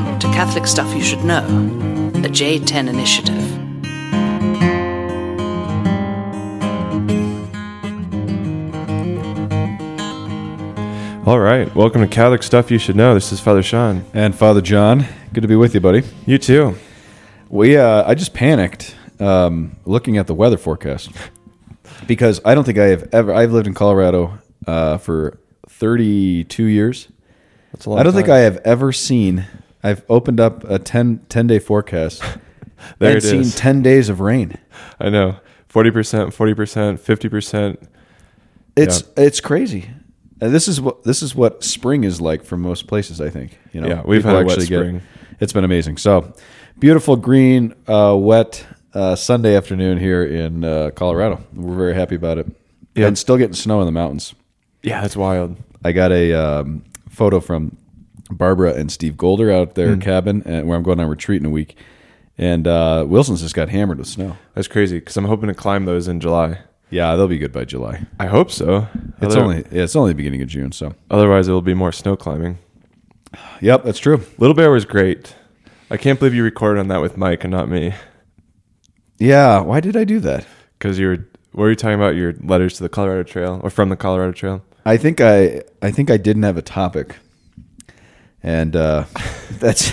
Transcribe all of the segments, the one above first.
Welcome to Catholic Stuff You Should Know, a J10 initiative. All right, welcome to Catholic Stuff You Should Know. This is Father Sean. And Father John, good to be with you, buddy. You too. We, uh, I just panicked um, looking at the weather forecast because I don't think I have ever. I've lived in Colorado uh, for 32 years. That's a long I don't think. I have ever seen. I've opened up a 10, 10 day forecast There and it seen is. 10 days of rain. I know. 40%, 40%, 50%. It's it's crazy. And this is what this is what spring is like for most places. I think you know. Yeah, we've had actually get- spring. it's been amazing. So beautiful green, uh, wet uh, Sunday afternoon here in uh, Colorado. We're very happy about it. Yeah. and still getting snow in the mountains. Yeah, that's wild. I got a um, photo from Barbara and Steve Golder out at their Hmm. cabin, and where I'm going on retreat in a week. And uh, Wilson's just got hammered with snow. That's crazy because I'm hoping to climb those in July. Yeah, they'll be good by July. I hope so. It's Other- only yeah, it's only the beginning of June. So Otherwise, it will be more snow climbing. yep, that's true. Little Bear was great. I can't believe you recorded on that with Mike and not me Yeah, why did I do that? because you were. Were you talking about? Your letters to the Colorado Trail or from the Colorado Trail? I think I I think I didn't have a topic, and uh, that's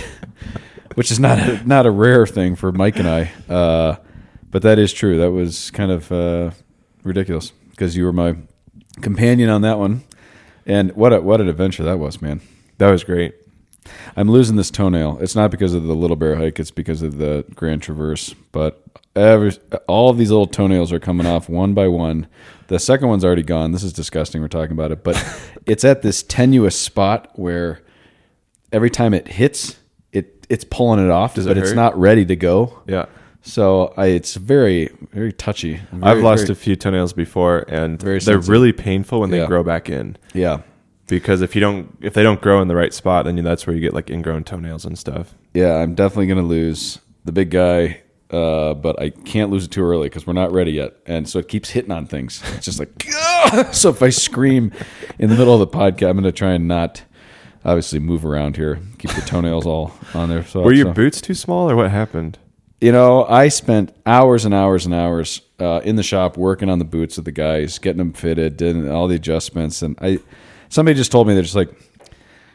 which is not a, not a rare thing for Mike and I, uh, but that is true. That was kind of uh, ridiculous because you were my companion on that one, and what a, what an adventure that was, man. That was great. I'm losing this toenail. It's not because of the Little Bear hike. It's because of the Grand Traverse. But every, all of these little toenails are coming off one by one. The second one's already gone. This is disgusting. We're talking about it, but it's at this tenuous spot where every time it hits, it it's pulling it off, Does it but it's hurt? not ready to go. Yeah. So I, it's very very touchy. I've lost very- a few toenails before, and Very they're sensitive. really painful when they Yeah. grow back in. yeah. Because if you don't, if they don't grow in the right spot, then that's where you get like ingrown toenails and stuff. Yeah, I'm definitely going to lose the big guy, uh, but I can't lose it too early because we're not ready yet. And so it keeps hitting on things. It's just like, so if I scream in the middle of the podcast, I'm going to try and not obviously move around here, keep the toenails all on there. So, Were your so- boots too small, or what happened? You know, I spent hours and hours and hours uh, in the shop working on the boots with the guys, getting them fitted, doing all the adjustments. And I, somebody just told me they're just like,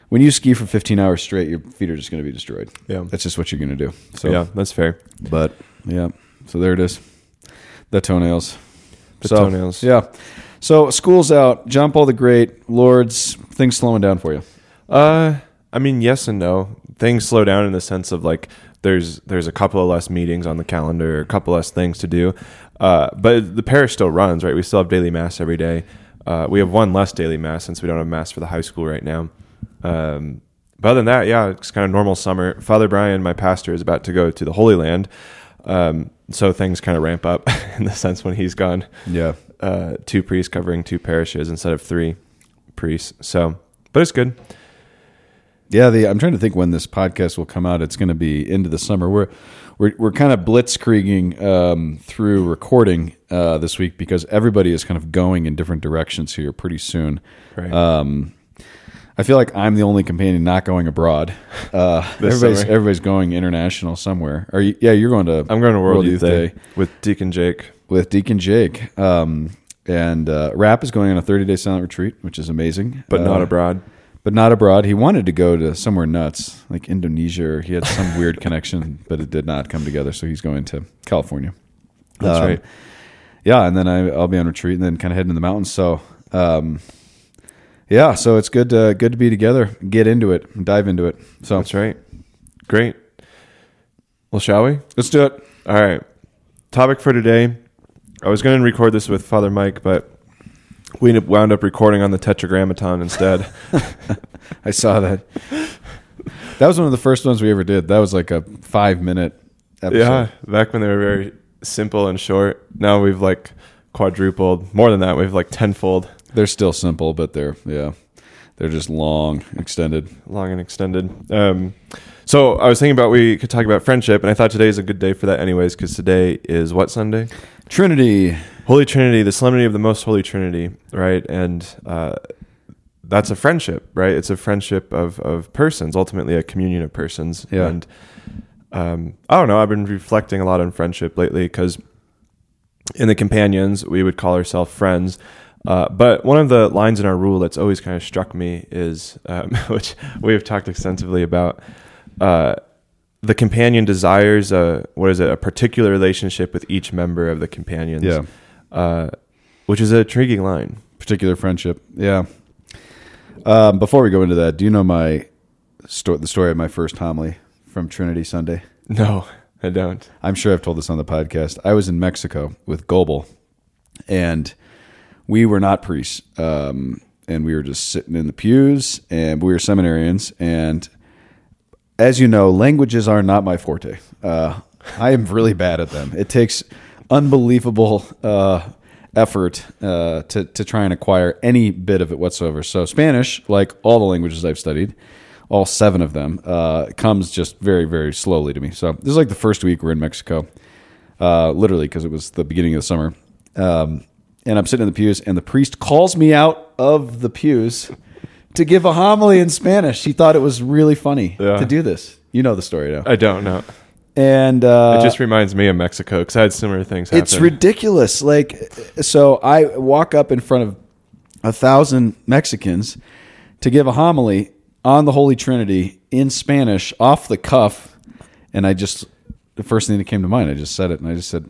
when you ski for 15 hours straight, your feet are just going to be destroyed. Yeah. that's just what you're going to do. So yeah, that's fair. but yeah, so there it is. The toenails. The So, toenails. Yeah. So school's out. John Paul the Great, Lords, things slowing down for you. Uh, I mean, yes and no. Things slow down in the sense of like there's there's a couple of less meetings on the calendar, a couple less things to do. Uh, but the parish still runs, right? We still have daily mass every day. Uh, we have one less daily mass since we don't have mass for the high school right now. Um, but other than that, yeah, it's kind of normal summer. Father Brian, my pastor, is about to go to the Holy Land, um, so things kind of ramp up in the sense when he's gone. Yeah. Uh, two priests covering two parishes instead of three priests. So, but it's good. Yeah, the, I'm trying to think when this podcast will come out. It's going to be into the summer. We're we're, we're kind of blitzkrieging um, through recording uh, this week because everybody is kind of going in different directions here pretty soon. Right. Um, I feel like I'm the only companion not going abroad. Uh, everybody's summer. everybody's going international somewhere. Are you? Yeah, you're going to. I'm going to World, Youth Day, with Deacon Jake. with Deacon Jake. Um, and uh, Rap is going on a 30 day silent retreat, which is amazing, but not Uh, abroad. But not abroad. He wanted to go to somewhere nuts, like Indonesia, or he had some weird connection, but it did not come together. So he's going to California. That's Um, right. Yeah, and then I, I'll be on retreat, and then kind of heading to the mountains. So, um, yeah, so it's good to good to be together, get into it, dive into it. So That's right. Great. Well, shall we? let's do it. All right. Topic for today. I was going to record this with Father Mike, but we wound up recording on the Tetragrammaton instead. I saw that. That was one of the first ones we ever did. That was like a five minute episode. yeah, back when they were very simple and short. Now we've like quadrupled. More than that, we've like tenfold, They're still simple, but they're yeah, they're just long, extended. long and extended. Um, so I was thinking about we could talk about friendship, and I thought today is a good day for that, anyways, because today is what Sunday? Trinity. Holy Trinity, the solemnity of the Most Holy Trinity, right? And uh, that's a friendship, right? It's a friendship of of persons, ultimately a communion of persons. Yeah. And um, I don't know. I've been reflecting a lot on friendship lately because in the companions we would call ourselves friends. Uh, but one of the lines in our rule that's always kind of struck me is, um, which we have talked extensively about, uh, the companion desires a what is it a particular relationship with each member of the companions. Yeah. Uh, which is an intriguing line. particular friendship. Yeah. Um, before we go into that, do you know my sto- the story of my first homily from Trinity Sunday? No, I don't. I'm sure I've told this on the podcast. I was in Mexico with Gobel, and we were not priests, um, and we were just sitting in the pews, and we were seminarians. And as you know, languages are not my forte. Uh, I am really bad at them. It takes unbelievable uh, effort uh, to to try and acquire any bit of it whatsoever. So Spanish, like all the languages I've studied, all seven of them, uh, comes just very very slowly to me. So this is like the first week we're in Mexico, uh, literally because it was the beginning of the summer. Um, and I'm sitting in the pews, and the priest calls me out of the pews to give a homily in Spanish. He thought it was really funny Yeah. to do this. You know the story now. I don't know. And uh, It just reminds me of Mexico because I had similar things happen. it's ridiculous. Like, so I walk up in front of a thousand Mexicans to give a homily on the Holy Trinity in Spanish off the cuff, and I just the first thing that came to mind, I just said it, and I just said.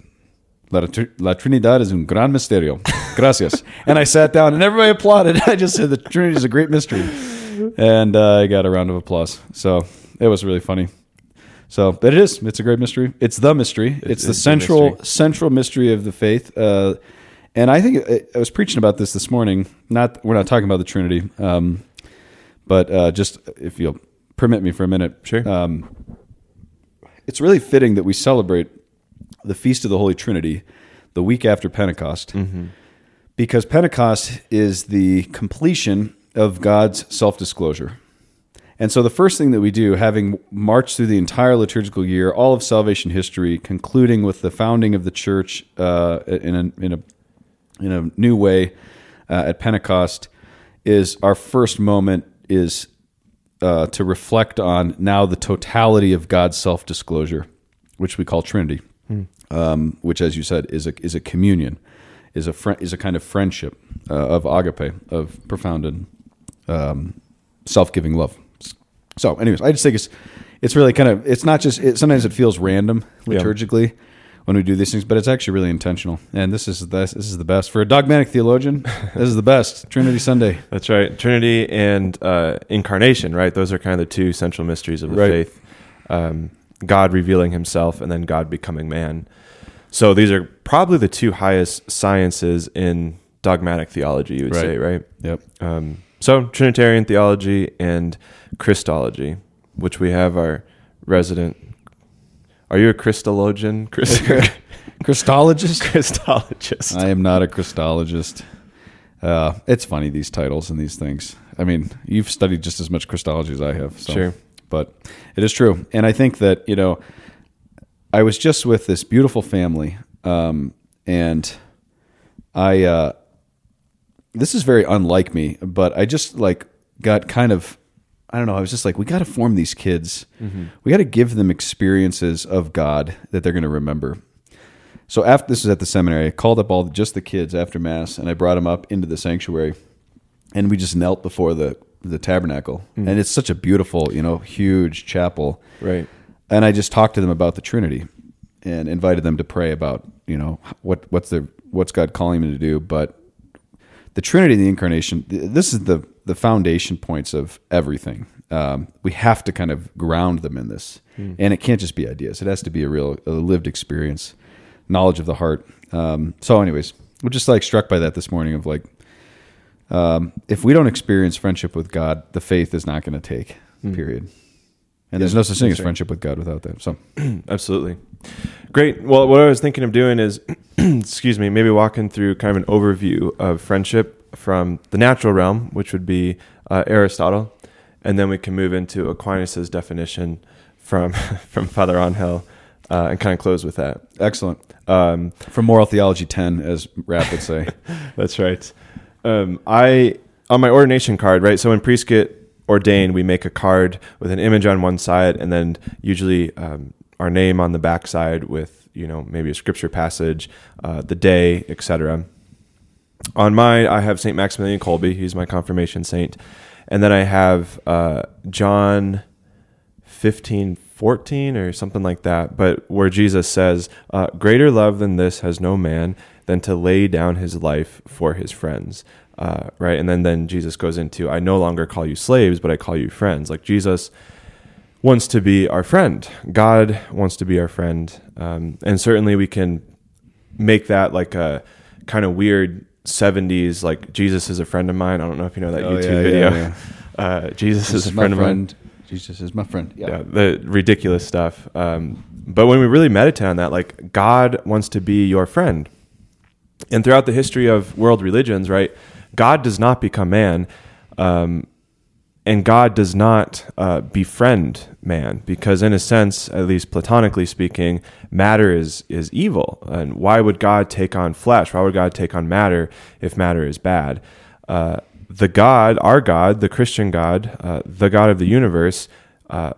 La, La Trinidad es un gran misterio. Gracias. and I sat down and everybody applauded. I just said the Trinity is a great mystery. And uh, I got a round of applause. So it was really funny. So, but it is. It's a great mystery. It's the mystery. It's, the it's the central mystery. central mystery of the faith. Uh, and I think I, I was preaching about this this morning. Not we're not talking about the Trinity, um, but uh, just if you'll permit me for a minute, Sure. Um, it's really fitting that we celebrate the feast of the Holy Trinity the week after Pentecost, because Pentecost is the completion of God's self disclosure. And so the first thing that we do, having marched through the entire liturgical year, all of salvation history, concluding with the founding of the church uh, in a in a in a new way uh, at Pentecost, is our first moment is uh, to reflect on now the totality of God's self disclosure, which we call Trinity, um, which, as you said, is a is a communion, is a fri is a kind of friendship uh, of agape, of profound and um, self giving love. So, anyways, I just think it's it's really kind of it's not just it, sometimes it feels random Yeah. liturgically when we do these things, but it's actually really intentional. And this is the this is the best for a dogmatic theologian. this is the best Trinity Sunday. That's right. Trinity and uh, incarnation, right? Those are kind of the two central mysteries of the Right. faith. Um, God revealing himself and then God becoming man. So these are probably the two highest sciences in dogmatic theology, you would Right. say, right? Yep. Um, so Trinitarian theology and Christology, which we have our resident. Are you a Christologian? Chris- Christologist. Christologist. I am not a Christologist. Uh, it's funny these titles and these things. I mean, you've studied just as much Christology as I have. So. Sure. but it is true, and I think that you know, I was just with this beautiful family, um, and I. Uh, this is very unlike me, but I just like got kind of. I don't know. I was just like, we got to form these kids. Mm-hmm. We got to give them experiences of God that they're going to remember. So after this is at the seminary, I called up all just the kids after mass, and I brought them up into the sanctuary, and we just knelt before the the tabernacle, mm-hmm. and it's such a beautiful, you know, huge chapel, Right. And I just talked to them about the Trinity, and invited them to pray about, you know, what what's the what's God calling them to do, but the Trinity, and the Incarnation. This is the the foundation points of everything. Um, we have to kind of ground them in this, and it can't just be ideas. It has to be a real, a lived experience, knowledge of the heart. Um, so, anyways, we're just like struck by that this morning. Of like, um, if we don't experience friendship with God, the faith is not going to take. Period. And there's no such thing as friendship with God without that. So, Absolutely. Great. Well, what I was thinking of doing is, excuse me, maybe walking through kind of an overview of friendship from the natural realm, which would be uh, Aristotle, and then we can move into Aquinas's definition from from Father Angel, uh, and kind of close with that. excellent. Um, From Moral Theology 10, as Rap would say. That's right. Um, I on my ordination card, right? So when priests get ordained, we make a card with an image on one side, and then usually um, our name on the back side with you know maybe a scripture passage, uh, the day, etc. On mine, I have Saint Maximilian Kolbe. He's my confirmation saint, and then I have uh, John fifteen fourteen or something like that. But where Jesus says, uh, "Greater love than this has no man than to lay down his life for his friends." Uh, right, and then then Jesus goes into, "I no longer call you slaves, but I call you friends." Like Jesus wants to be our friend. God wants to be our friend, um, and certainly we can make that like a kind of weird '70s like Jesus is a friend of mine. I don't know if you know that Oh, YouTube yeah, video. yeah, yeah. Uh, Jesus This is a my friend of mine Jesus is my friend. Yeah. yeah, the ridiculous stuff. Um, but when we really meditate on that, like God wants to be your friend. And throughout the history of world religions, right, God does not become man, um, and God does not uh, befriend man, because in a sense, at least platonically speaking, matter is is evil. And why would God take on flesh? Why would God take on matter if matter is bad? Uh, the God, our God, the Christian God, uh, the God of the universe, uh,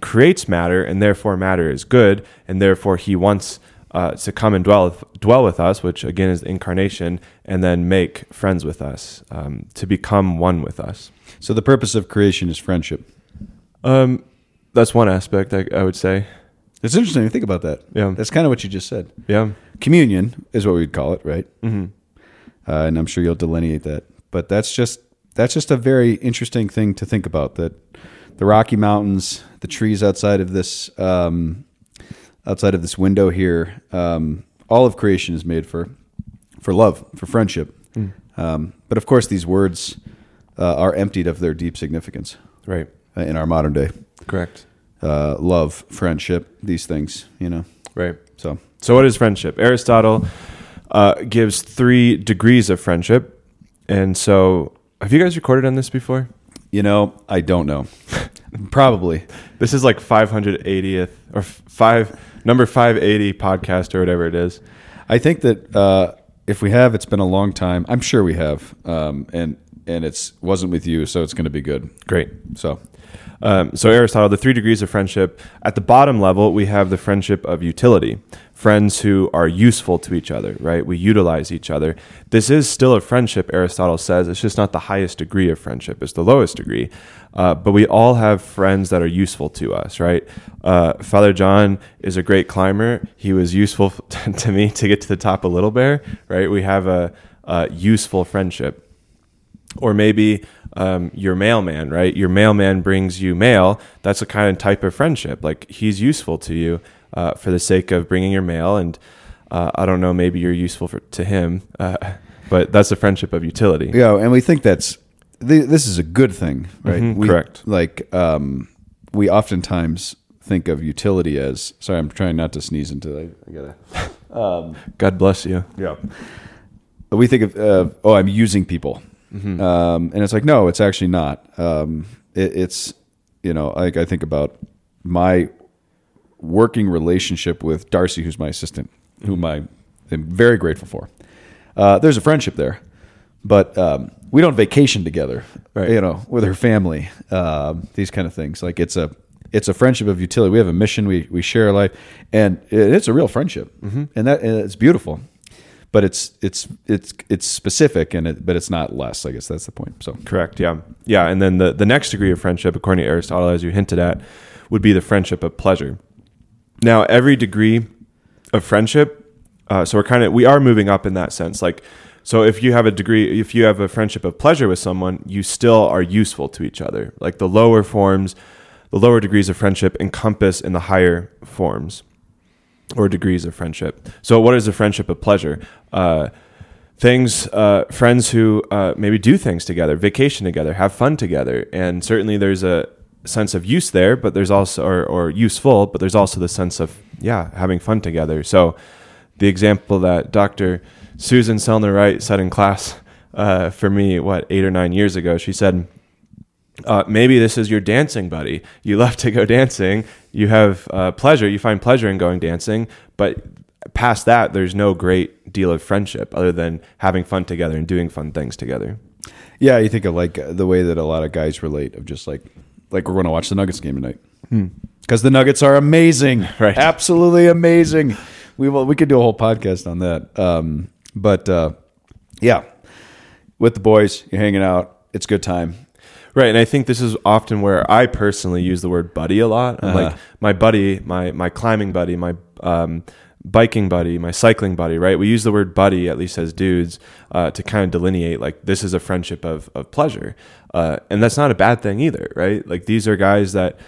creates matter, and therefore matter is good, and therefore He wants uh, to come and dwell with, dwell with us, which again is the incarnation, and then make friends with us, um, to become one with us. So the purpose of creation is friendship. Um, that's one aspect I, I would say. It's interesting to think about that. Yeah. That's kind of what you just said. Yeah. Communion is what we'd call it, right? Mm-hmm. Uh, and I'm sure you'll delineate that. But that's just that's just a very interesting thing to think about. That the Rocky Mountains, the trees outside of this um, outside of this window here, um, all of creation is made for for love, for friendship. Um, but of course, these words uh, are emptied of their deep significance Right. uh, in our modern day. Correct. Uh, love, friendship, these things, you know. Right. So So, what is friendship? Aristotle uh, gives three degrees of friendship. And so, have you guys recorded on this before? You know, I don't know. Probably. This is like 580th or five number 580 podcast or whatever it is. I think that uh, if we have, it's been a long time. I'm sure we have, um, and and it's wasn't with you, so it's going to be good. Great. So Um, so Aristotle, the three degrees of friendship. At the bottom level, we have the friendship of utility. Friends who are useful to each other, right? We utilize each other. This is still a friendship, Aristotle says. It's just not the highest degree of friendship. It's the lowest degree. Uh, but we all have friends that are useful to us, right? Uh, Father John is a great climber. He was useful to me to get to the top of Little Bear, right? We have a, a useful friendship or maybe um, your mailman, right? Your mailman brings you mail. That's a kind of type of friendship. Like he's useful to you uh, for the sake of bringing your mail, and uh, I don't know, maybe you're useful for, to him, uh, but that's a friendship of utility. yeah, and we think that's th- this is a good thing, right? Mhm, we, correct. Like um, we oftentimes think of utility as. Sorry, I'm trying not to sneeze into. I, I gotta. God bless you. Yeah. We think of, uh, oh, I'm using people. Mm-hmm. Um, and it's like, no, it's actually not. Um, it, it's, you know, like I think about my working relationship with Darcy, who's my assistant, whom I am very grateful for. Uh, there's a friendship there, but um, we don't vacation together, Right. you know, with her family. Um, these kind of things. Like it's a, it's a friendship of utility. We have a mission. We we share a life, and it's a real friendship, and that and it's beautiful. But it's it's it's it's specific, and it, but it's not less. I guess that's the point. So Correct. Yeah. Yeah. And then the, the next degree of friendship, according to Aristotle, as you hinted at, would be the friendship of pleasure. Now, every degree of friendship, uh, so we're kind of, we are moving up in that sense. Like, so if you have a degree, if you have a friendship of pleasure with someone, you still are useful to each other. Like the lower forms, the lower degrees of friendship encompass in the higher forms or degrees of friendship. So, what is a friendship of pleasure? Uh, things, uh, friends who uh, maybe do things together, vacation together, have fun together, and certainly there's a sense of use there, but there's also or, or useful, but there's also the sense of yeah having fun together. So, the example that Dr. Susan Selner Wright said in class uh, for me, what eight or nine years ago, she said uh, maybe this is your dancing buddy. You love to go dancing. You have uh, pleasure. You find pleasure in going dancing. But past that, there's no great deal of friendship other than having fun together and doing fun things together. Yeah, you think of like the way that a lot of guys relate of just like like we're going to watch the Nuggets game tonight because the Nuggets are amazing, Right. Absolutely amazing. We will, we could do a whole podcast on that. Um, but uh, yeah, with the boys, you're hanging out. It's good time. Right, and I think this is often where I personally use the word buddy a lot. I'm like Uh-huh. my buddy, my my climbing buddy, my um, biking buddy, my cycling buddy. Right, we use the word buddy at least as dudes uh, to kind of delineate like this is a friendship of of pleasure, uh, and that's not a bad thing either. Right, like these are guys that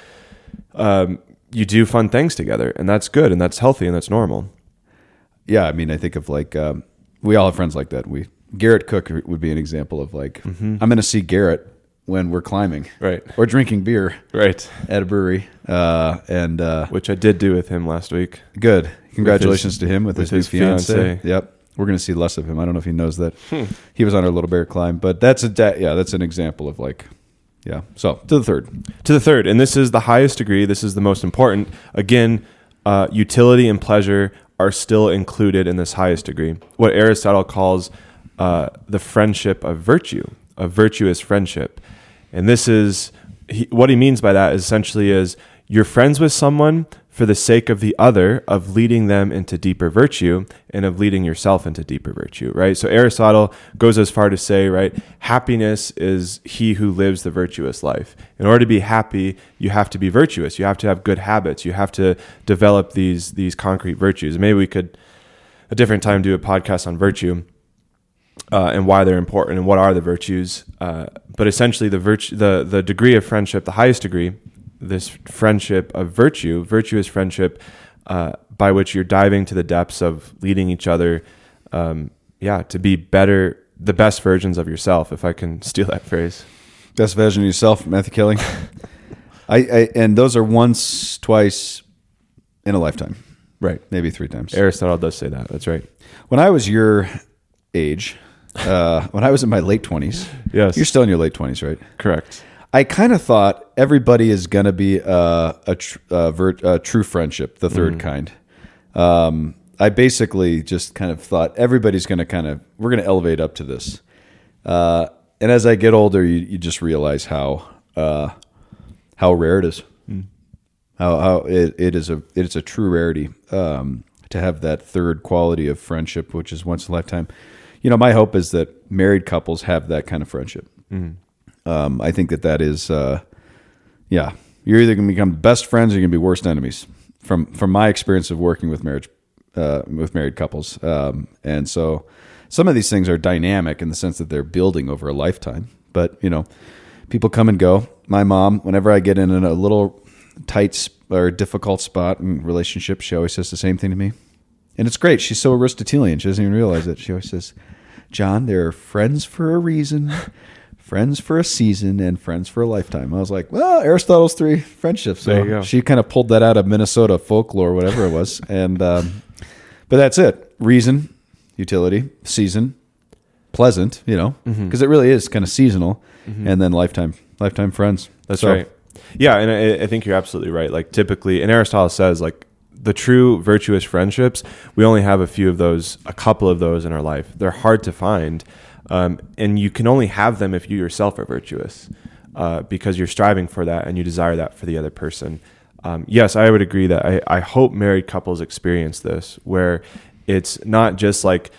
um, you do fun things together, and that's good, and that's healthy, and that's normal. Yeah, I mean, I think of like um, we all have friends like that. We Garrett Cook would be an example of like I'm going to see Garrett when we're climbing, Right. or drinking beer Right, at a brewery, uh, and uh, which I did do with him last week. Good. Congratulations to him with, with his, his new fiance. fiancée. Yep. We're going to see less of him. I don't know if he knows that. He was on our little bear climb, but that's a da- yeah, that's an example of like yeah. So, to the third. to the third, and this is the highest degree. This is the most important. Again, uh, utility and pleasure are still included in this highest degree. What Aristotle calls uh, the friendship of virtue, a virtuous friendship, and this is he, what he means by that. Essentially, is you're friends with someone for the sake of the other, of leading them into deeper virtue and of leading yourself into deeper virtue, right? So Aristotle goes as far to say, right, happiness is he who lives the virtuous life. In order to be happy, you have to be virtuous. You have to have good habits. You have to develop these these concrete virtues. Maybe we could a different time do a podcast on virtue uh, and why they're important and what are the virtues. Uh, but essentially, the virtue, the the degree of friendship, the highest degree, this friendship of virtue, virtuous friendship, uh, by which you're diving to the depths of leading each other, um, yeah, to be better, the best versions of yourself. If I can steal that phrase. Best version of yourself, Matthew Kelly. I, I and those are once, twice in a lifetime, Right. maybe three times. Aristotle does say that. That's right. When I was your age, uh, when I was in my late twenties, Yes. you're still in your late twenties, right? Correct. I kind of thought everybody is going to be uh, a, tr- uh, vir- a true friendship, the third kind. Um, I basically just kind of thought everybody's going to kind of we're going to elevate up to this. Uh, and as I get older, you, you just realize how uh, how rare it is. How how it, it is a it is a true rarity um, to have that third quality of friendship, which is once in a lifetime. You know, my hope is that married couples have that kind of friendship. Um, I think that that is, uh, yeah, you're either going to become best friends or you're going to be worst enemies. From from my experience of working with marriage, uh, with married couples, um, and so some of these things are dynamic in the sense that they're building over a lifetime. But you know, people come and go. My mom, whenever I get in a little tight sp- or difficult spot in relationship, she always says the same thing to me, and it's great. She's so Aristotelian; she doesn't even realize it. She always says, "John, there are friends for a reason." friends for a season and friends for a lifetime. I was like, well, Aristotle's three friendships. So There you go. she kind of pulled that out of Minnesota folklore, whatever it was. and, um, but that's it. Reason, utility, season, pleasant, you know, because Mm-hmm. it really is kind of seasonal. And then lifetime, lifetime friends. That's So, right. Yeah, and I, I think you're absolutely right. Like typically, and Aristotle says like the true virtuous friendships, we only have a few of those, a couple of those in our life. They're hard to find, um, and you can only have them if you yourself are virtuous, uh, because you're striving for that and you desire that for the other person. Um, yes, I would agree that I, I hope married couples experience this, where it's not just like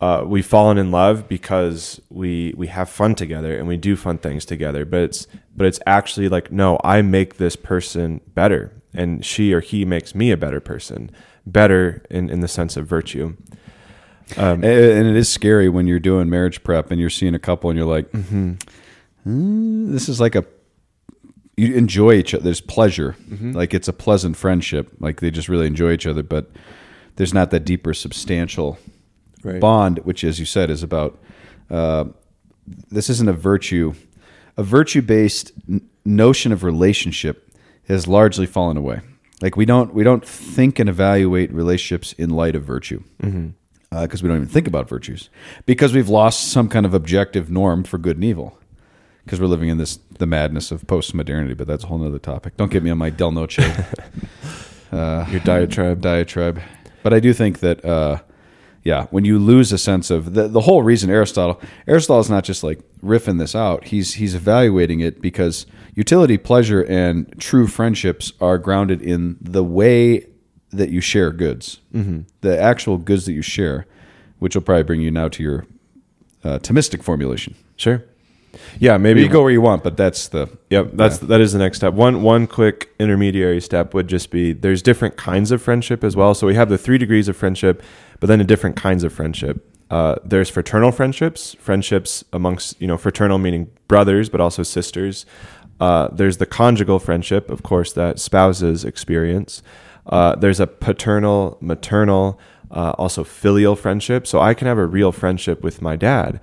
uh, we've fallen in love because we we have fun together and we do fun things together but it's but it's actually like no i make this person better and she or he makes me a better person better in in the sense of virtue And and it is scary when you're doing marriage prep and you're seeing a couple and you're like, Mm-hmm. "Hmm, this is like a, you enjoy each other. There's pleasure. Mm-hmm. Like it's a pleasant friendship. Like they just really enjoy each other, but there's not that deeper, substantial Right. bond, which, as you said, is about, uh, this isn't a virtue. A virtue based n- notion of relationship has largely fallen away. Like we don't we don't think and evaluate relationships in light of virtue mm-hmm. uh, because we don't even think about virtues because we've lost some kind of objective norm for good and evil because we're living in this the madness of post-modernity But that's a whole other topic. Don't get me on my Del Noce uh, your diatribe diatribe. But I do think that uh, yeah, when you lose a sense of the, the whole reason Aristotle Aristotle is not just like riffing this out. He's he's evaluating it because utility, pleasure, and true friendships are grounded in the way that you share goods, mm-hmm. the actual goods that you share, which will probably bring you now to your uh, Thomistic formulation. Sure. Yeah, maybe You go where you want, but that's the Yep, that's that is the next step. One one quick intermediary step would just be there's different kinds of friendship as well. So we have the three degrees of friendship, but then the different kinds of friendship. Uh, there's fraternal friendships, friendships amongst you know fraternal meaning brothers, but also sisters. Uh, there's the conjugal friendship, of course, that spouses experience. Uh, there's a paternal, maternal, uh, also filial friendship. So I can have a real friendship with my dad.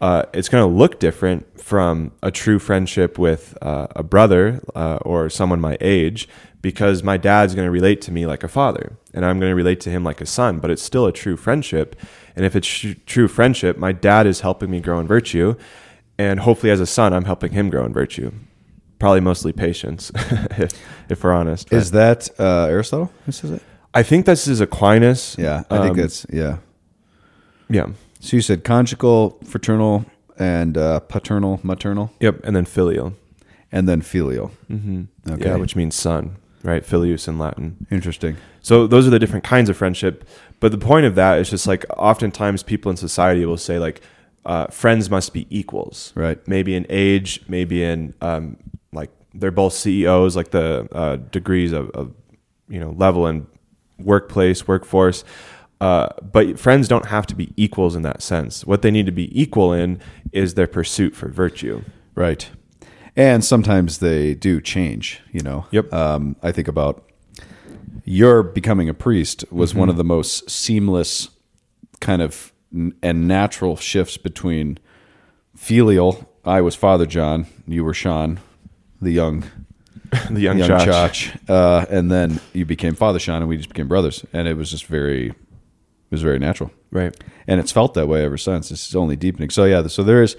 Uh, it's going to look different from a true friendship with uh, a brother uh, or someone my age because my dad's going to relate to me like a father and I'm going to relate to him like a son, but it's still a true friendship. And if it's true friendship, my dad is helping me grow in virtue. And hopefully, as a son, I'm helping him grow in virtue. Probably mostly patience, if, if we're honest. is that uh, Aristotle who says it? I think this is Aquinas. Yeah, I think Um, that's yeah. Yeah. So you said conjugal, fraternal, and uh, paternal, maternal, Yep. And then filial. and then filial. Mm-hmm. Okay. Yeah, which means son, right? Filius in Latin. Interesting. So those are the different kinds of friendship. But the point of that is just like oftentimes people in society will say like uh, friends must be equals, Right. Maybe in age, maybe in um, like they're both CEOs, like the uh, degrees of, of you know level and workplace, workforce. Uh, but friends don't have to be equals in that sense. What they need to be equal in is their pursuit for virtue. Right. And sometimes they do change, you know. Yep. Um, I think about your becoming a priest was one of the most seamless kind of n- and natural shifts between filial. I was Father John, you were Sean, the young the young, young Chach. Chach, uh, and then you became Father Sean, and we just became brothers, and it was just very, it was very natural, right? and it's felt that way ever since. It's only deepening. So yeah, so there is,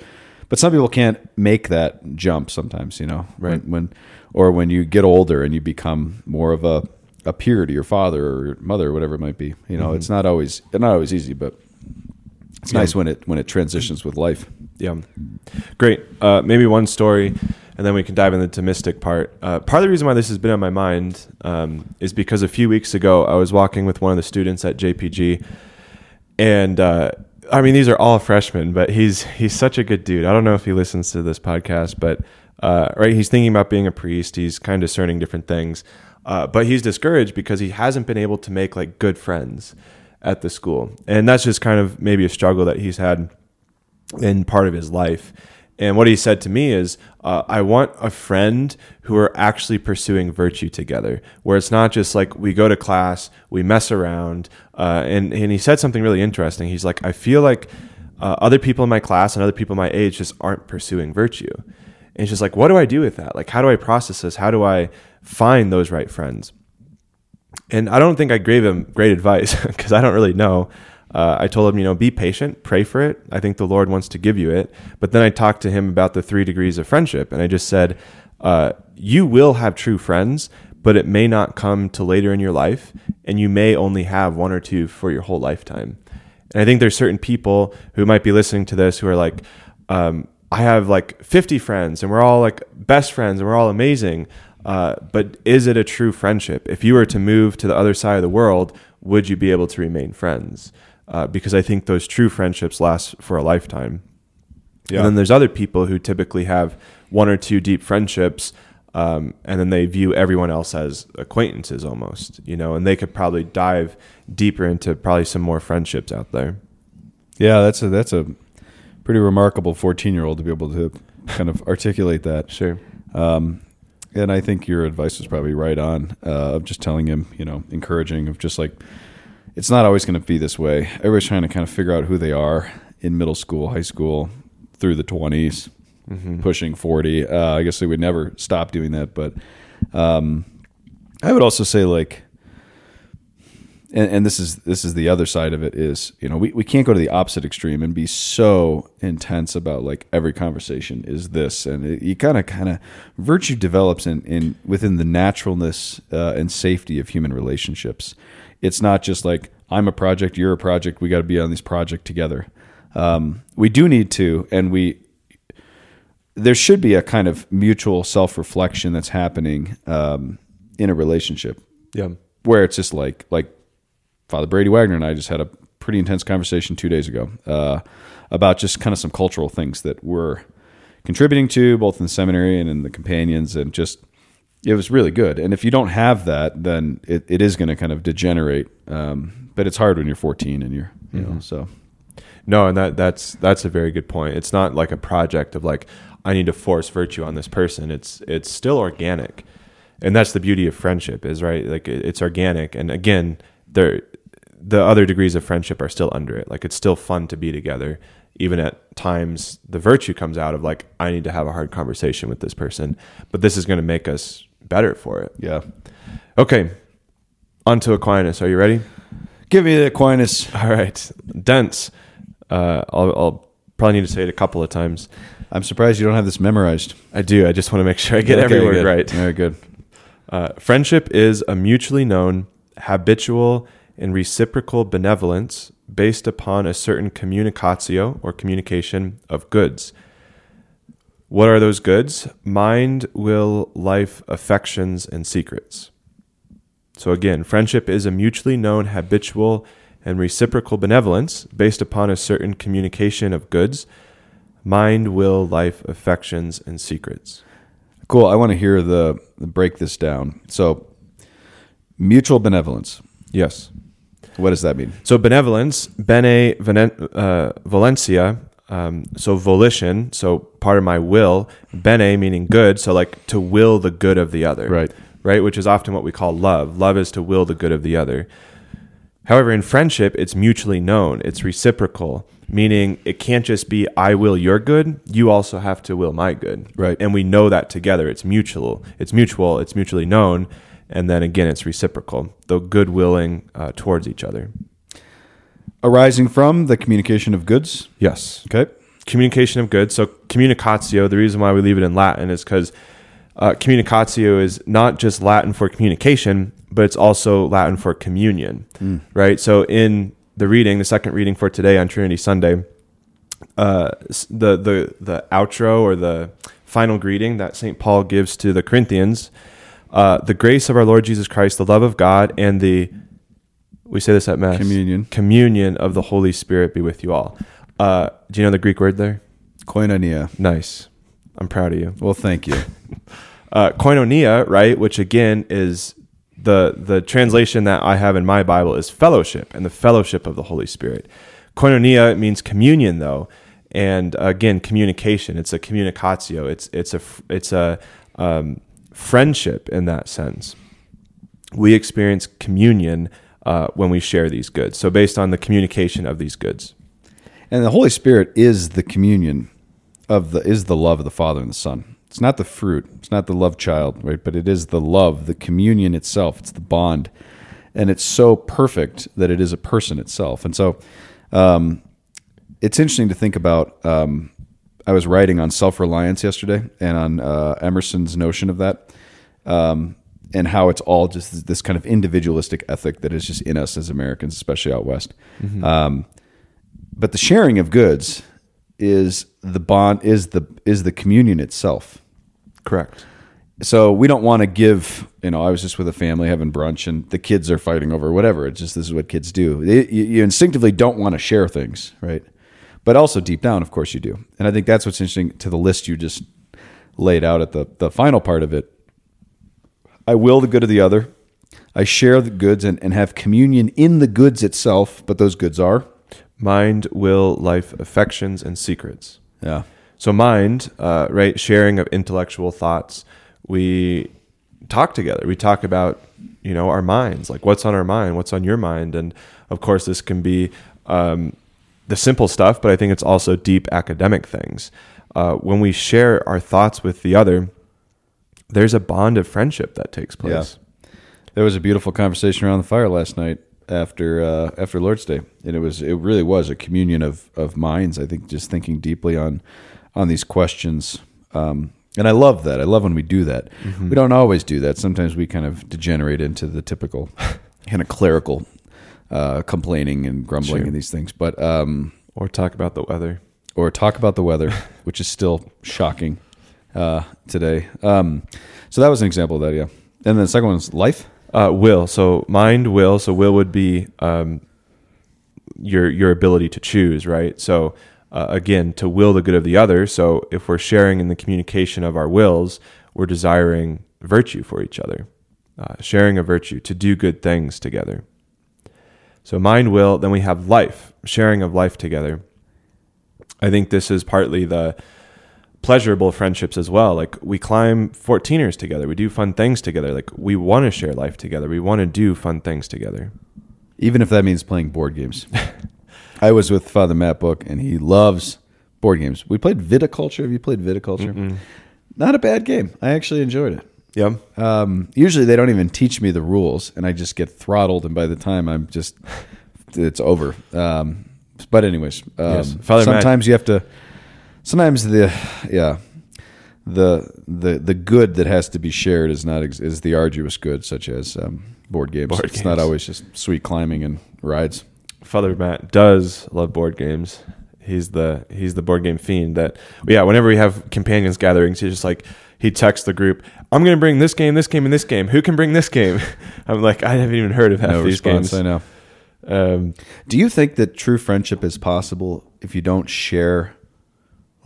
but some people can't make that jump sometimes, you know, Right. When, when or when you get older and you become more of a a peer to your father or your mother, or whatever it might be. You know, it's not always not always easy, but it's Yeah. nice when it when it transitions with life. Yeah, great. Uh, maybe one story, and then we can dive into the mystic part. Uh, part of the reason why this has been on my mind um, is because a few weeks ago I was walking with one of the students at JPG, and uh, I mean these are all freshmen, but he's he's such a good dude. I don't know if he listens to this podcast, but uh, right, he's thinking about being a priest. He's kind of discerning different things, uh, but he's discouraged because he hasn't been able to make like good friends at the school, and that's just kind of maybe a struggle that he's had in part of his life. And what he said to me is, uh, I want a friend who are actually pursuing virtue together, where it's not just like we go to class, we mess around. Uh, and, and he said something really interesting. He's like, I feel like uh, other people in my class and other people my age just aren't pursuing virtue. And he's just like, what do I do with that? Like, how do I process this? How do I find those right friends? And I don't think I gave him great advice because I don't really know. Uh, I told him, you know, be patient, pray for it. I think the Lord wants to give you it. But then I talked to him about the three degrees of friendship, and I just said, uh, you will have true friends, but it may not come to later in your life, and you may only have one or two for your whole lifetime. And I think there's certain people who might be listening to this who are like, um, I have like 50 friends, and we're all like best friends, and we're all amazing. Uh, but is it a true friendship? If you were to move to the other side of the world, would you be able to remain friends? Uh, because I think those true friendships last for a lifetime. Yeah. And then there's other people who typically have one or two deep friendships, um, and then they view everyone else as acquaintances almost, you know, and they could probably dive deeper into probably some more friendships out there. Yeah, that's a that's a pretty remarkable fourteen year old to be able to kind of articulate that. Sure. Um, and I think your advice was probably right on uh, of just telling him, you know, encouraging of just like it's not always going to be this way. Everybody's trying to kind of figure out who they are in middle school, high school, through the 20s, pushing 40. Uh, I guess they would never stop doing that. But um, I would also say, like, and, and this is this is the other side of it is you know we, we can't go to the opposite extreme and be so intense about like every conversation is this and it, you kind of kind of virtue develops in, in within the naturalness uh, and safety of human relationships it's not just like I'm a project, you're a project. We got to be on this project together. Um, we do need to, and we there should be a kind of mutual self reflection that's happening um, in a relationship Yeah. where it's just like like Father Brady Wagner and I just had a pretty intense conversation two days ago uh, about just kind of some cultural things that we're contributing to both in the seminary and in the companions and just it was really good and if you don't have that then it, it is going to kind of degenerate um, but it's hard when you're 14 and you're you know so No, and that that's that's a very good point. It's not like a project of like I need to force virtue on this person. It's it's still organic, and that's the beauty of friendship is right. Like it, it's organic, and again, there the other degrees of friendship are still under it. Like it's still fun to be together, even at times the virtue comes out of like I need to have a hard conversation with this person, but this is going to make us better for it. yeah Okay, on to Aquinas. Are you ready? give me the Aquinas All right, dense. Uh, I'll, I'll probably need to say it a couple of times. I'm surprised you don't have this memorized I do. I just want to make sure I get Okay, every word right. very good Uh, friendship is a mutually known, habitual, and reciprocal benevolence based upon a certain communicatio or communication of goods. What are those goods? Mind, will, life, affections, and secrets. So again, friendship is a mutually known, habitual, and reciprocal benevolence based upon a certain communication of goods. Mind, will, life, affections, and secrets. Cool. I want to hear the break this down. So, mutual benevolence. Yes. What does that mean? So benevolence, bene venen- uh, volentia, um, so volition, so part of my will, bene meaning good, so like to will the good of the other. Right. Right, which is often what we call love. Love is to will the good of the other. However, in friendship, it's mutually known, it's reciprocal, meaning it can't just be I will your good, you also have to will my good. Right. And we know that together. It's mutual. It's mutual, it's mutually known, and then again it's reciprocal, the good willing uh, towards each other. Arising from the communication of goods. Yes. Okay. Communication of goods. So communicatio, the reason why we leave it in Latin is because uh, communicatio is not just Latin for communication, but it's also Latin for communion, right? So in the reading, the second reading for today on Trinity Sunday, uh, the the the outro or the final greeting that Saint Paul gives to the Corinthians, uh, the grace of our Lord Jesus Christ, the love of God, and the we say this at mass Communion. communion of the Holy Spirit be with you all. Uh, do you know the Greek word there? Koinonia. Nice. I'm proud of you. Well, thank you. Uh, koinonia, right, which again is the the translation that I have in my Bible is fellowship and the fellowship of the Holy Spirit. Koinonia means communion, though, and again, communication. It's a communicatio. It's it's a it's a um, friendship in that sense. We experience communion uh, when we share these goods. So, based on the communication of these goods. And the Holy Spirit is the communion of the is the love of the Father and the Son. It's not the fruit. It's not the love child, right? But it is the love, the communion itself. It's the bond, and it's so perfect that it is a person itself. And so, um, it's interesting to think about. Um, I was writing on self reliance yesterday, and on uh, Emerson's notion of that, um, and how it's all just this kind of individualistic ethic that is just in us as Americans, especially out west. Um, but the sharing of goods is the bond is the is the communion itself. Correct. so we don't want to give you know i was just with a family having brunch and the kids are fighting over whatever it's just this is what kids do. They- you, you instinctively don't want to share things right? But also deep down of course you do. And i think that's what's interesting to the list you just laid out at the the final part of it i will the good of the other i share the goods and, and have communion in the goods itself but those goods are Mind, will, life, affections, and secrets. yeah So mind, uh, right, sharing of intellectual thoughts. We talk together. We talk about, you know, our minds, like what's on our mind, what's on your mind, and of course, this can be um, the simple stuff, but I think it's also deep academic things. Uh, when we share our thoughts with the other, there's a bond of friendship that takes place. Yeah. There was a beautiful conversation around the fire last night after uh, after Lord's Day, and it was it really was a communion of of minds. I think just thinking deeply on on these questions, um, and I love that. I love when we do that. We don't always do that. Sometimes we kind of degenerate into the typical kind of clerical uh, complaining and grumbling Sure. and these things. But um, Or talk about the weather. or talk about the weather, which is still shocking uh, today. Um, so that was an example of that, yeah. And then the second one's life. Uh, will. So mind, will. So will would be um, your your ability to choose, right? So uh, again, to will the good of the other. So if we're sharing in the communication of our wills, we're desiring virtue for each other, uh, sharing a virtue to do good things together. So mind, will. Then we have life, sharing of life together. I think this is partly the pleasurable friendships as well. Like we climb 14ers together, we do fun things together. Like we want to share life together, we want to do fun things together. even if that means playing board games. I was with Father Matt Book, and he loves board games. We played Viticulture. Have you played Viticulture? Not a bad game. I actually enjoyed it. Yeah. Um, usually, they don't even teach me the rules, and I just get throttled. And by the time I'm just, it's over. Um, but anyways, um, Yes. Father Matt- sometimes you have to. Sometimes the yeah, the the the good that has to be shared is not ex- is the arduous good, such as um, board games. Board it's not always just sweet climbing and rides. Father Matt does love board games. He's the he's the board game fiend that yeah, whenever we have companions gatherings, he's just like he texts the group, I'm gonna bring this game, this game, and this game. Who can bring this game? I'm like, I haven't even heard of half no these response. games. I know. Um, Do you think that true friendship is possible if you don't share,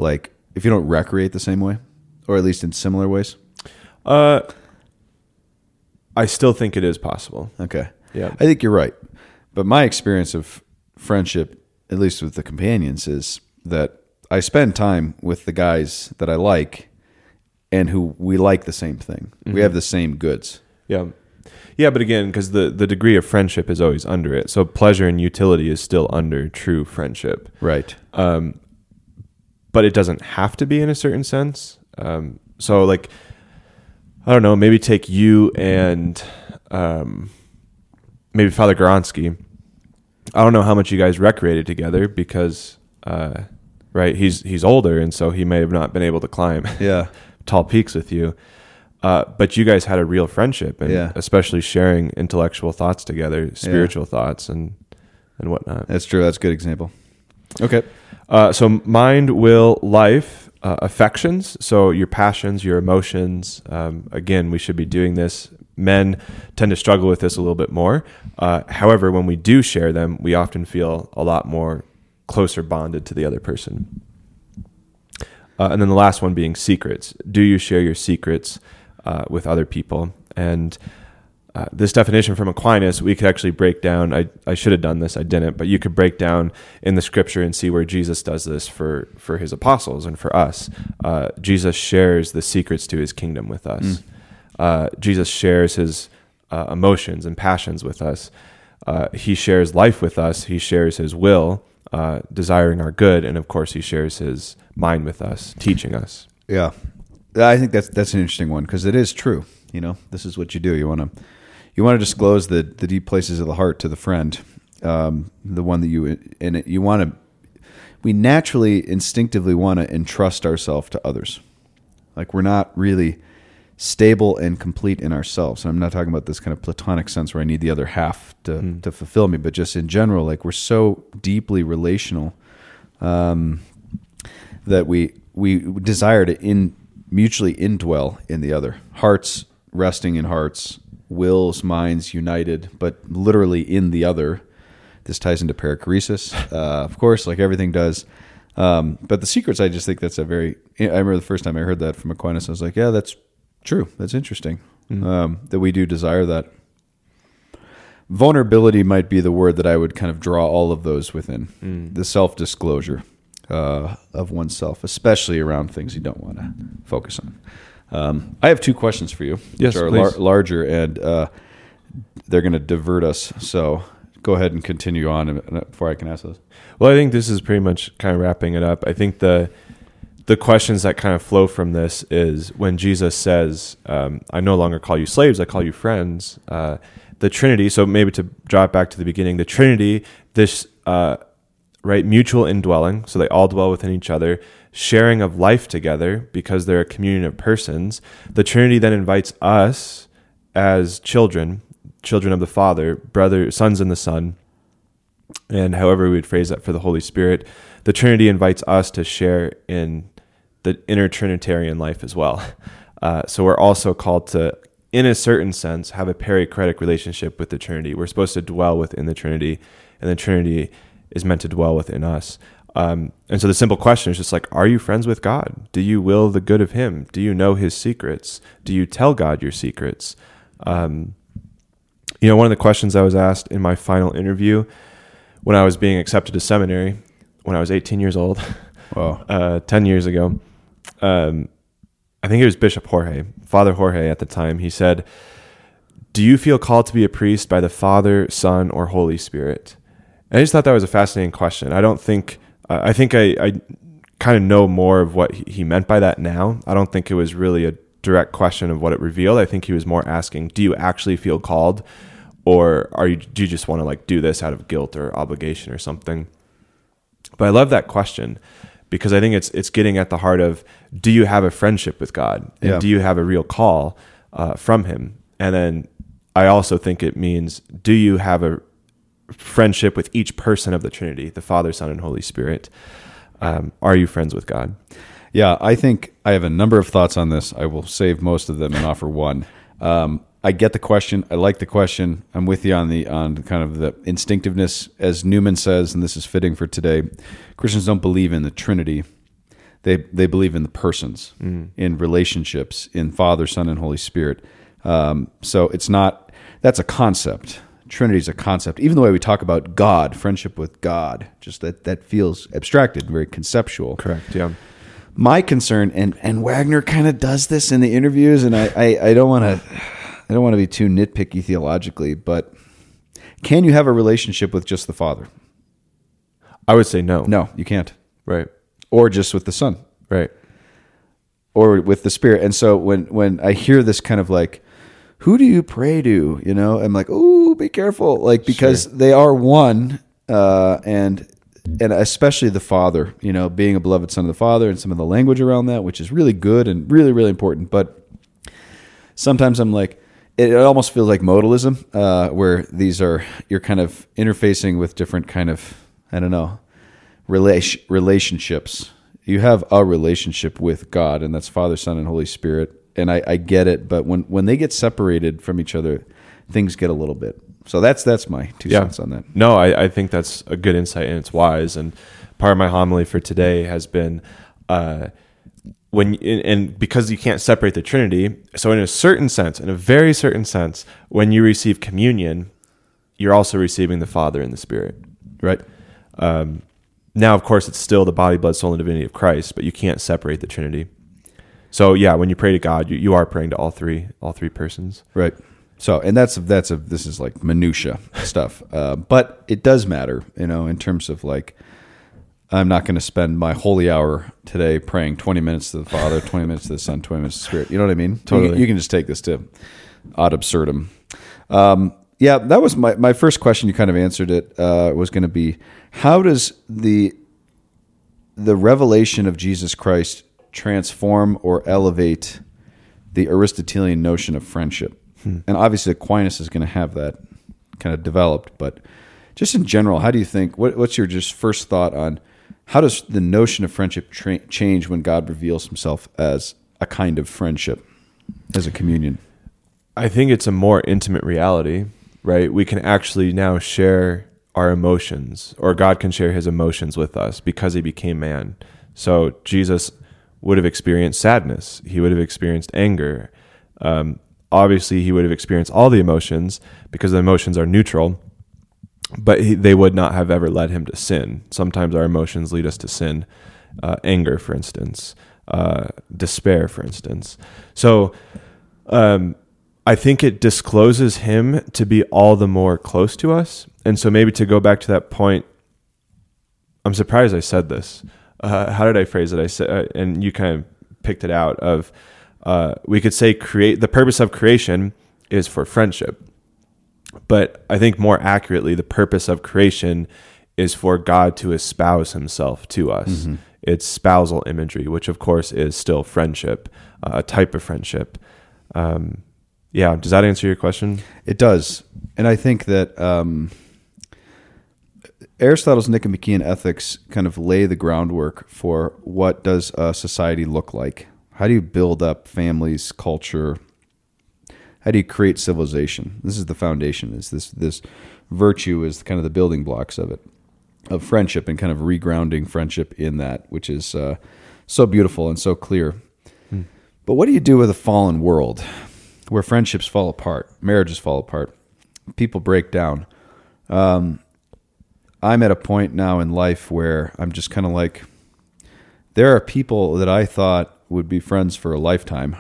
like if you don't recreate the same way, or at least in similar ways? uh, I still think it is possible. Okay. Yeah. I think you're right. But my experience of friendship, at least with the companions, is that I spend time with the guys that I like and who we like the same thing. We have the same goods. Yeah. Yeah, but again, because the, the degree of friendship is always under it. So pleasure and utility is still under true friendship. Right. um, but it doesn't have to be in a certain sense. Um, so, like, I don't know, maybe take you and um, maybe Father Goronsky. I don't know how much you guys recreated together because, uh, right, he's he's older, and so he may have not been able to climb Yeah. tall peaks with you. Uh, but you guys had a real friendship, and Yeah. especially sharing intellectual thoughts together, spiritual thoughts, and and whatnot. That's true. That's a good example. Okay. Uh, so mind, will, life, uh, affections. So your passions, your emotions. Um, again, we should be doing this. Men tend to struggle with this a little bit more. Uh, however, when we do share them, we often feel a lot more closer bonded to the other person. Uh, and then the last one being secrets. Do you share your secrets uh, with other people? And uh, this definition from Aquinas, we could actually break down. I, I should have done this, I didn't, but you could break down in the scripture and see where Jesus does this for, for his apostles and for us. Uh, Jesus shares the secrets to his kingdom with us. Uh, Jesus shares his uh, emotions and passions with us. Uh, he shares life with us. He shares his will, uh, desiring our good. And of course, he shares his mind with us, teaching us. Yeah, I think that's that's an interesting one because it is true. You know, this is what you do. You want to you want to disclose the the deep places of the heart to the friend, um, the one that you and it, you want to. We naturally, instinctively want to entrust ourselves to others. Like we're not really stable and complete in ourselves. And I'm not talking about this kind of platonic sense where I need the other half to to fulfill me, but just in general, like we're so deeply relational um, that we we desire to in mutually indwell in the other hearts resting in hearts wills minds united but literally in the other. This ties into perichoresis uh, of course like everything does. Um, but the secrets i just think that's a very i remember the first time i heard that from aquinas i was like yeah that's true. That's interesting um, that we do desire that. Vulnerability might be the word that I would kind of draw all of those within. The self disclosure uh, of oneself, especially around things you don't want to focus on. Um, I have two questions for you, Yes, which are please. larger and uh, they're going to divert us. So go ahead and continue on and before I can ask those. Well, I think this is pretty much kind of wrapping it up. I think the the questions that kind of flow from this is when Jesus says, um, "I no longer call you slaves; I call you friends." Uh, the Trinity. So maybe to draw it back to the beginning, the Trinity, this uh, right mutual indwelling. So they all dwell within each other, sharing of life together because they're a communion of persons. The Trinity then invites us as children, children of the Father, brother, sons in the Son and however we would phrase that for the Holy Spirit, the Trinity invites us to share in the inner Trinitarian life as well. Uh, so we're also called to, in a certain sense, have a perichoretic relationship with the Trinity. We're supposed to dwell within the Trinity, and the Trinity is meant to dwell within us. Um, and so the simple question is just like, are you friends with God? Do you will the good of Him? Do you know His secrets? Do you tell God your secrets? Um, you know, one of the questions I was asked in my final interview when I was being accepted to seminary when I was 18 years old, Wow. uh, 10 years ago. Um, I think it was Bishop Jorge, Father Jorge at the time. He said, Do you feel called to be a priest by the Father, Son, or Holy Spirit? And I just thought that was a fascinating question. I don't think, uh, I think I, I kind of know more of what he meant by that now. I don't think it was really a direct question of what it revealed. I think he was more asking, Do you actually feel called? Or are you, do you just want to like do this out of guilt or obligation or something? But I love that question because I think it's it's getting at the heart of do you have a friendship with God and Yeah. do you have a real call uh, from Him? And then I also think it means do you have a friendship with each person of the Trinity, the Father, Son, and Holy Spirit? Um, are you friends with God? Yeah, I think I have a number of thoughts on this. I will save most of them and offer one. Um, I get the question. I like the question. I'm with you on the on kind of the instinctiveness, as Newman says, and this is fitting for today. Christians don't believe in the Trinity; they they believe in the persons, in relationships, in Father, Son, and Holy Spirit. Um, so it's not that's a concept. Trinity is a concept. Even the way we talk about God, friendship with God, just that that feels abstracted, very conceptual Correct. Yeah. my concern and and Wagner kind of does this in the interviews and I I, I don't want to I don't want to be too nitpicky theologically but can you have a relationship with just the father I would say no. no you can't Right. or just with the son Right. or with the spirit and so when when I hear this kind of like who do you pray to you know I'm like oh be careful like because they are one uh and and especially the father you know being a beloved son of the father and some of the language around that which is really good and really really important but sometimes I'm like, it, it almost feels like modalism, uh, where these are you're kind of interfacing with different kind of I don't know relation relationships. You have a relationship with God, and that's Father, Son, and Holy Spirit. And I, I get it, but when when they get separated from each other, things get a little bit. So that's that's my two cents on that. No, I, I think that's a good insight and it's wise. And part of my homily for today has been uh, when and and because you can't separate the Trinity. So in a certain sense, in a very certain sense, when you receive communion, you're also receiving the Father and the Spirit. Right. Um, now, of course, it's still the body, blood, soul, and divinity of Christ, but you can't separate the Trinity. So yeah, when you pray to God, you, you are praying to all three, all three persons. Right. So, and that's that's a this is like minutia stuff, uh, but it does matter, you know, in terms of like, I'm not going to spend my holy hour today praying 20 minutes to the Father, 20 minutes to the Son, 20 minutes to the Spirit. You know what I mean? Totally. You, you can just take this to ad absurdum. Um, yeah, that was my my first question. You kind of answered it. Uh, was going to be, how does the the revelation of Jesus Christ transform or elevate the Aristotelian notion of friendship. Hmm. And obviously, Aquinas is going to have that kind of developed. But just in general, how do you think? What, what's your just first thought on how does the notion of friendship tra- change when God reveals Himself as a kind of friendship, as a communion? I think it's a more intimate reality, right? We can actually now share our emotions, or God can share his emotions with us because he became man. So Jesus would have experienced sadness, he would have experienced anger. Um, obviously, he would have experienced all the emotions because the emotions are neutral, but he, they would not have ever led him to sin. Sometimes our emotions lead us to sin, uh, anger, for instance, uh, despair, for instance. So, um, I think it discloses him to be all the more close to us. And so maybe to go back to that point, I'm surprised I said this. Uh, how did I phrase it? I said, uh, and you kind of picked it out of, uh, we could say create the purpose of creation is for friendship. But I think more accurately, the purpose of creation is for God to espouse himself to us. It's spousal imagery, which of course is still friendship, uh, a type of friendship. Um, yeah, does that answer your question? It does, and I think that um, Aristotle's Nicomachean Ethics kind of lay the groundwork for what does a society look like. How do you build up families, culture? How do you create civilization? This is the foundation. Is this this virtue is kind of the building blocks of it, of friendship and kind of regrounding friendship in that, which is uh, so beautiful and so clear. But what do you do with a fallen world where friendships fall apart, marriages fall apart, people break down? Um, I'm at a point now in life where I'm just kind of like, there are people that I thought would be friends for a lifetime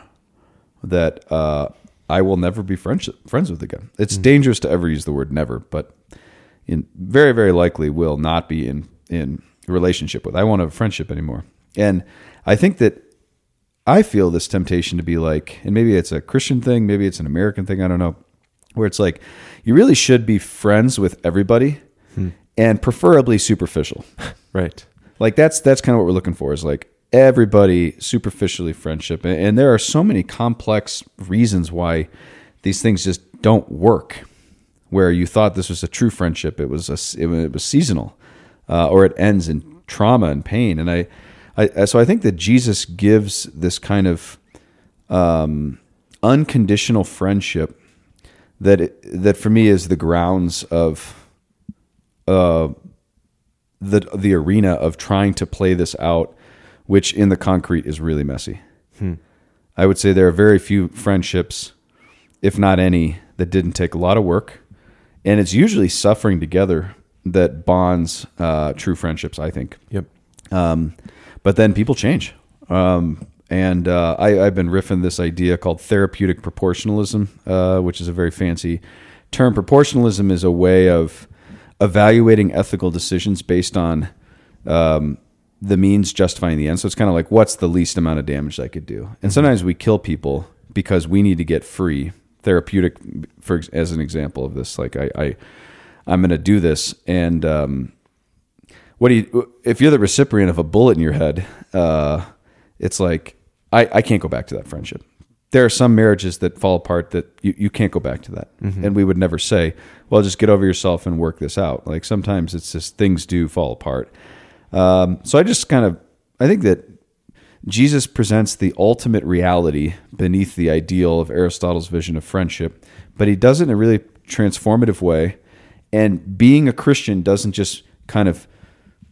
that uh, I will never be friends friends with again. It's dangerous to ever use the word never, but in very very likely will not be in in relationship with. I won't have a friendship anymore, and I think that I feel this temptation to be like, and maybe it's a Christian thing, maybe it's an American thing, I don't know, where it's like you really should be friends with everybody, and preferably superficial. Right. Like that's that's kind of what we're looking for is like everybody superficially friendship, and, and there are so many complex reasons why these things just don't work. Where you thought this was a true friendship, it was a it, it was seasonal, uh, or it ends in trauma and pain. And I, I so I think that Jesus gives this kind of um, unconditional friendship that it, that for me is the grounds of uh, the the arena of trying to play this out, which in the concrete is really messy. I would say there are very few friendships, if not any, that didn't take a lot of work, and it's usually suffering together that bonds uh, true friendships. I think. Yep. Um, but then people change. Um, and uh, I, I've been riffing this idea called therapeutic proportionalism, uh, which is a very fancy term. Proportionalism is a way of evaluating ethical decisions based on um, the means justifying the end. So it's kind of like, what's the least amount of damage I could do? And sometimes we kill people because we need to get free. Therapeutic, for as an example of this, like I, I I'm going to do this, and um, what do you if you're the recipient of a bullet in your head uh, it's like I, I can't go back to that friendship there are some marriages that fall apart that you, you can't go back to that. And we would never say well just get over yourself and work this out. Like sometimes it's just things do fall apart. Um, so i just kind of i think that jesus presents the ultimate reality beneath the ideal of aristotle's vision of friendship but he does it in a really transformative way. And being a christian doesn't just kind of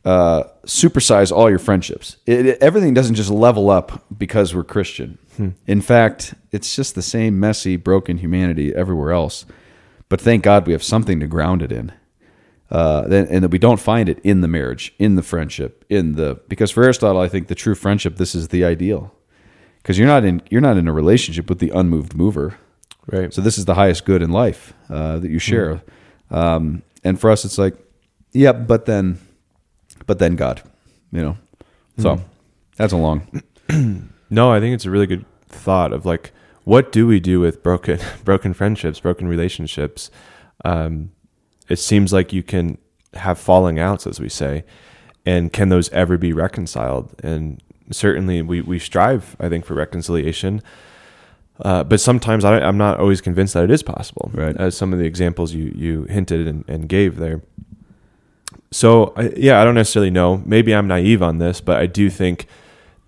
uh, supersize all your friendships. It, it- everything doesn't just level up because we're Christian. In fact, it's just the same messy, broken humanity everywhere else. But thank God we have something to ground it in. Uh, and that we don't find it in the marriage, in the friendship, in the because for Aristotle, I think the true friendship this is the ideal because you're not in you're not in a relationship with the unmoved mover. Right. So this is the highest good in life uh, that you share. Um, and for us, it's like, yeah, but then, but then God, you know. So that's a long. No, I think it's a really good thought of like, what do we do with broken, broken friendships, broken relationships? Um, it seems like you can have falling outs, as we say, and can those ever be reconciled? And certainly, we we strive, I think, for reconciliation. Uh, but sometimes I, I'm not always convinced that it is possible. Right. As some of the examples you you hinted and, and gave there. So I, yeah, I don't necessarily know. Maybe I'm naive on this, but I do think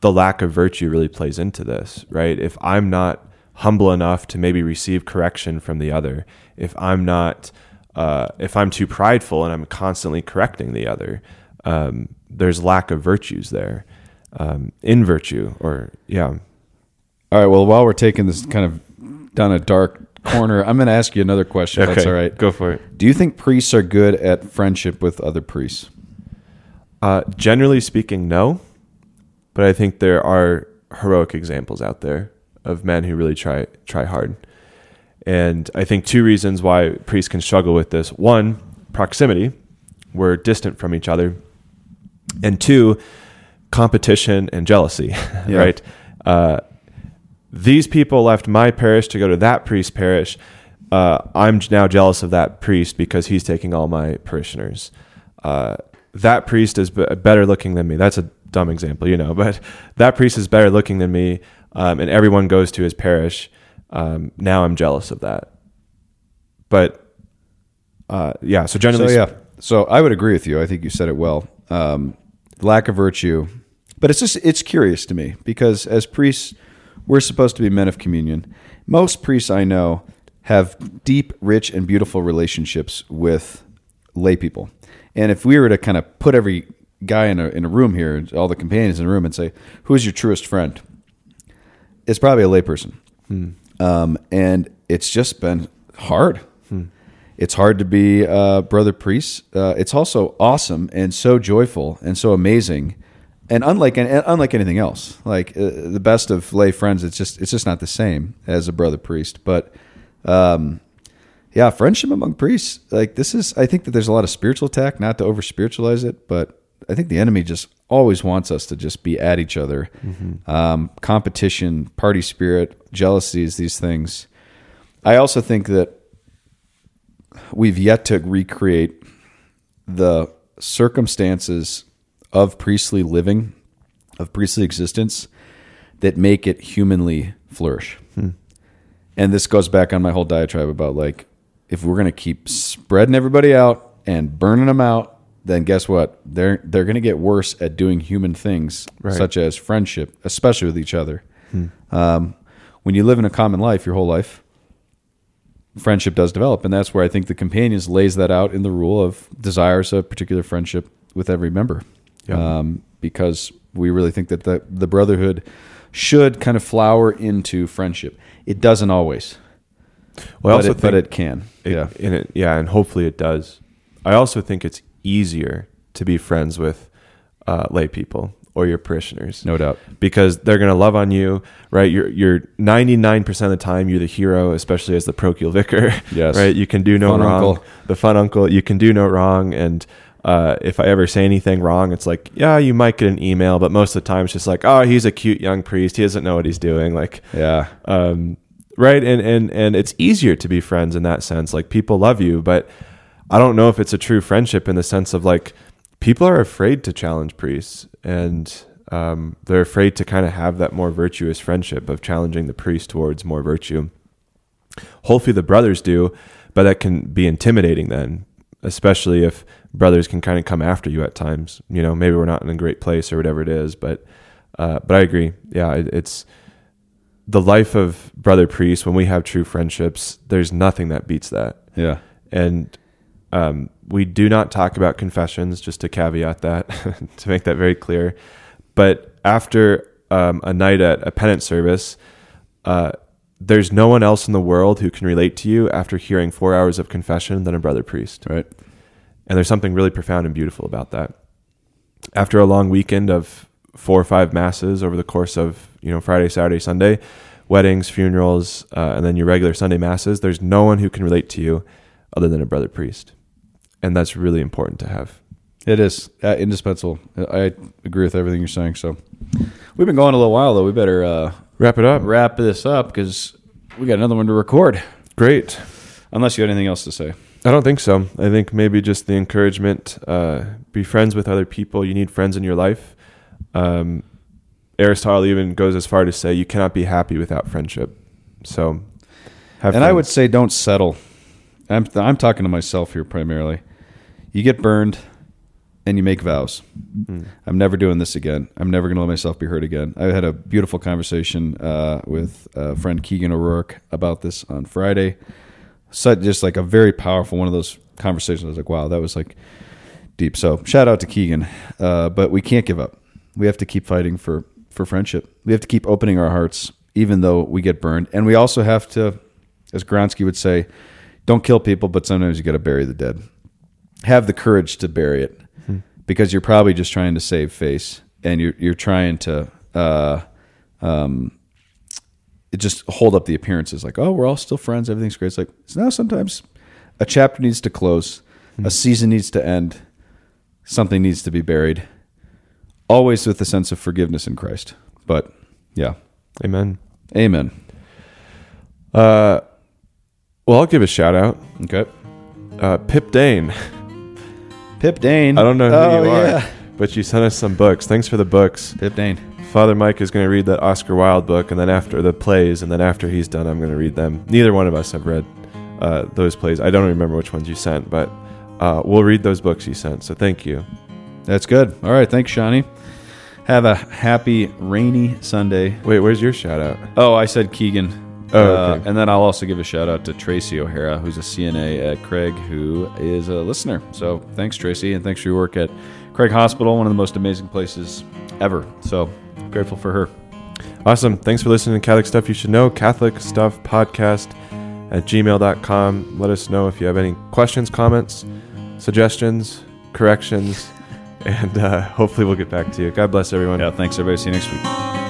the lack of virtue really plays into this, right? If I'm not humble enough to maybe receive correction from the other, if I'm not, uh, if I'm too prideful and I'm constantly correcting the other, um, there's lack of virtues there, um, in virtue, or yeah, All right. Well, while we're taking this kind of down a dark corner, I'm going to ask you another question. if That's all right. Go for it. Do you think priests are good at friendship with other priests? Uh, generally speaking, no. But I think there are heroic examples out there of men who really try try hard. And I think two reasons why priests can struggle with this: one, proximity, we're distant from each other, and two, competition and jealousy. right? Uh, these people left my parish to go to that priest's parish. Uh, I'm now jealous of that priest because he's taking all my parishioners. Uh, that priest is b- better looking than me. That's a dumb example, you know, but that priest is better looking than me, um, and everyone goes to his parish. Um, now I'm jealous of that. But uh, yeah, so So generally, yeah. So I would agree with you. I think you said it well. Um, lack of virtue, but it's just it's curious to me because as priests, we're supposed to be men of communion. Most priests I know have deep, rich, and beautiful relationships with lay people. And if we were to kind of put every guy in a in a room here, all the companions in a room, and say, "Who's your truest friend?" It's probably a layperson. Um, and it's just been hard. It's hard to be uh, brother priest. Uh, it's also awesome and so joyful and so amazing, and unlike and unlike anything else. Like uh, the best of lay friends, it's just it's just not the same as a brother priest. But um, yeah, friendship among priests, like this is. I think that there's a lot of spiritual attack, not to over spiritualize it, but I think the enemy just always wants us to just be at each other. Um, competition, party spirit, jealousies, these things. I also think that we've yet to recreate the circumstances of priestly living, of priestly existence that make it humanly flourish. And this goes back on my whole diatribe about like, if we're going to keep spreading everybody out and burning them out, then guess what? They're they're going to get worse at doing human things, Right. such as friendship, especially with each other. Um, when you live in a common life your whole life, friendship does develop, and that's where I think the companions lays that out in the rule of desires a particular friendship with every member, Yeah. um, because we really think that the the brotherhood should kind of flower into friendship. It doesn't always, Well, I but, also it, but it can. It- yeah, and it, yeah, and hopefully it does. I also think it's easier to be friends with uh, lay people or your parishioners, no doubt. because they're going to love on you, right? You're you're 99 percent of the time you're the hero, especially as the parochial vicar. Yes. right. You can do no Fun wrong. uncle. The fun uncle. You can do no wrong, and uh, if I ever say anything wrong, it's like, yeah, you might get an email, but most of the time it's just like, oh, he's a cute young priest. He doesn't know what he's doing. Like, Yeah, um, right and and and it's easier to be friends in that sense like people love you but i don't know if it's a true friendship in the sense of like people are afraid to challenge priests and um, they're afraid to kind of have that more virtuous friendship of challenging the priest towards more virtue. Hopefully the brothers do but that can be intimidating then especially if brothers can kind of come after you at times. You know maybe we're not in a great place or whatever it is but uh, but i agree. Yeah it, it's the life of brother priest when we have true friendships there's nothing that beats that. Yeah, and um, we do not talk about confessions just to caveat that to make that very clear but after um, a night at a penance service uh, there's no one else in the world who can relate to you after hearing four hours of confession than a brother priest right. and there's something really profound and beautiful about that. After a long weekend of four or five masses over the course of you know Friday, Saturday, Sunday, weddings, funerals, uh, and then your regular Sunday masses, there's no one who can relate to you other than a brother priest, and that's really important to have. It is uh, indispensable. I agree with everything you're saying. So we've been going a little while though. We better uh, Wrap it up. wrap this up because we got another one to record. Great. Unless you had anything else to say. I don't think so. I think maybe just the encouragement, uh, be friends with other people. You need friends in your life. Um, Aristotle even goes as far to say you cannot be happy without friendship. So, have and I would say don't settle. I'm I'm talking to myself here primarily. You get burned, and you make vows. I'm never doing this again. I'm never going to let myself be hurt again. I had a beautiful conversation uh, with a friend Keegan O'Rourke about this on Friday. So just like a very powerful one of those conversations. I was like, wow, that was like deep. So shout out to Keegan. Uh, but we can't give up. We have to keep fighting for for friendship. We have to keep opening our hearts, even though we get burned. And we also have to, as Gronsky would say, don't kill people, but sometimes you got to bury the dead. Have the courage to bury it, because you're probably just trying to save face, and you're you're trying to. Uh, um, it just hold up the appearances like, oh, we're all still friends, everything's great. It's like, now sometimes a chapter needs to close, a season needs to end, something needs to be buried, always with the sense of forgiveness in Christ. But yeah, Amen. amen. Uh, well, I'll give a shout out. Okay. Uh, Pip Dane. Pip Dane. I don't know who Oh, you are, yeah. but you sent us some books. Thanks for the books. Pip Dane. Father Mike is going to read that Oscar Wilde book, and then after the plays, and then after he's done, I'm going to read them. Neither one of us have read uh, those plays. I don't remember which ones you sent, but uh, we'll read those books you sent. So thank you. That's good. All right. Thanks, Shawnee. Have a happy rainy Sunday. Wait, where's your shout out? Oh, I said Keegan. Oh, Uh, and then I'll also give a shout out to Tracy O'Hara, who's a CNA at Craig, who is a listener. So thanks, Tracy, and thanks for your work at Craig Hospital, one of the most amazing places ever. So grateful for her. Awesome. Thanks for listening to Catholic Stuff You Should Know, Catholic Stuff Podcast at gmail.com. Let us know if you have any questions, comments, suggestions, corrections, and uh, hopefully we'll get back to you. God bless everyone. Yeah, thanks, everybody. See you next week.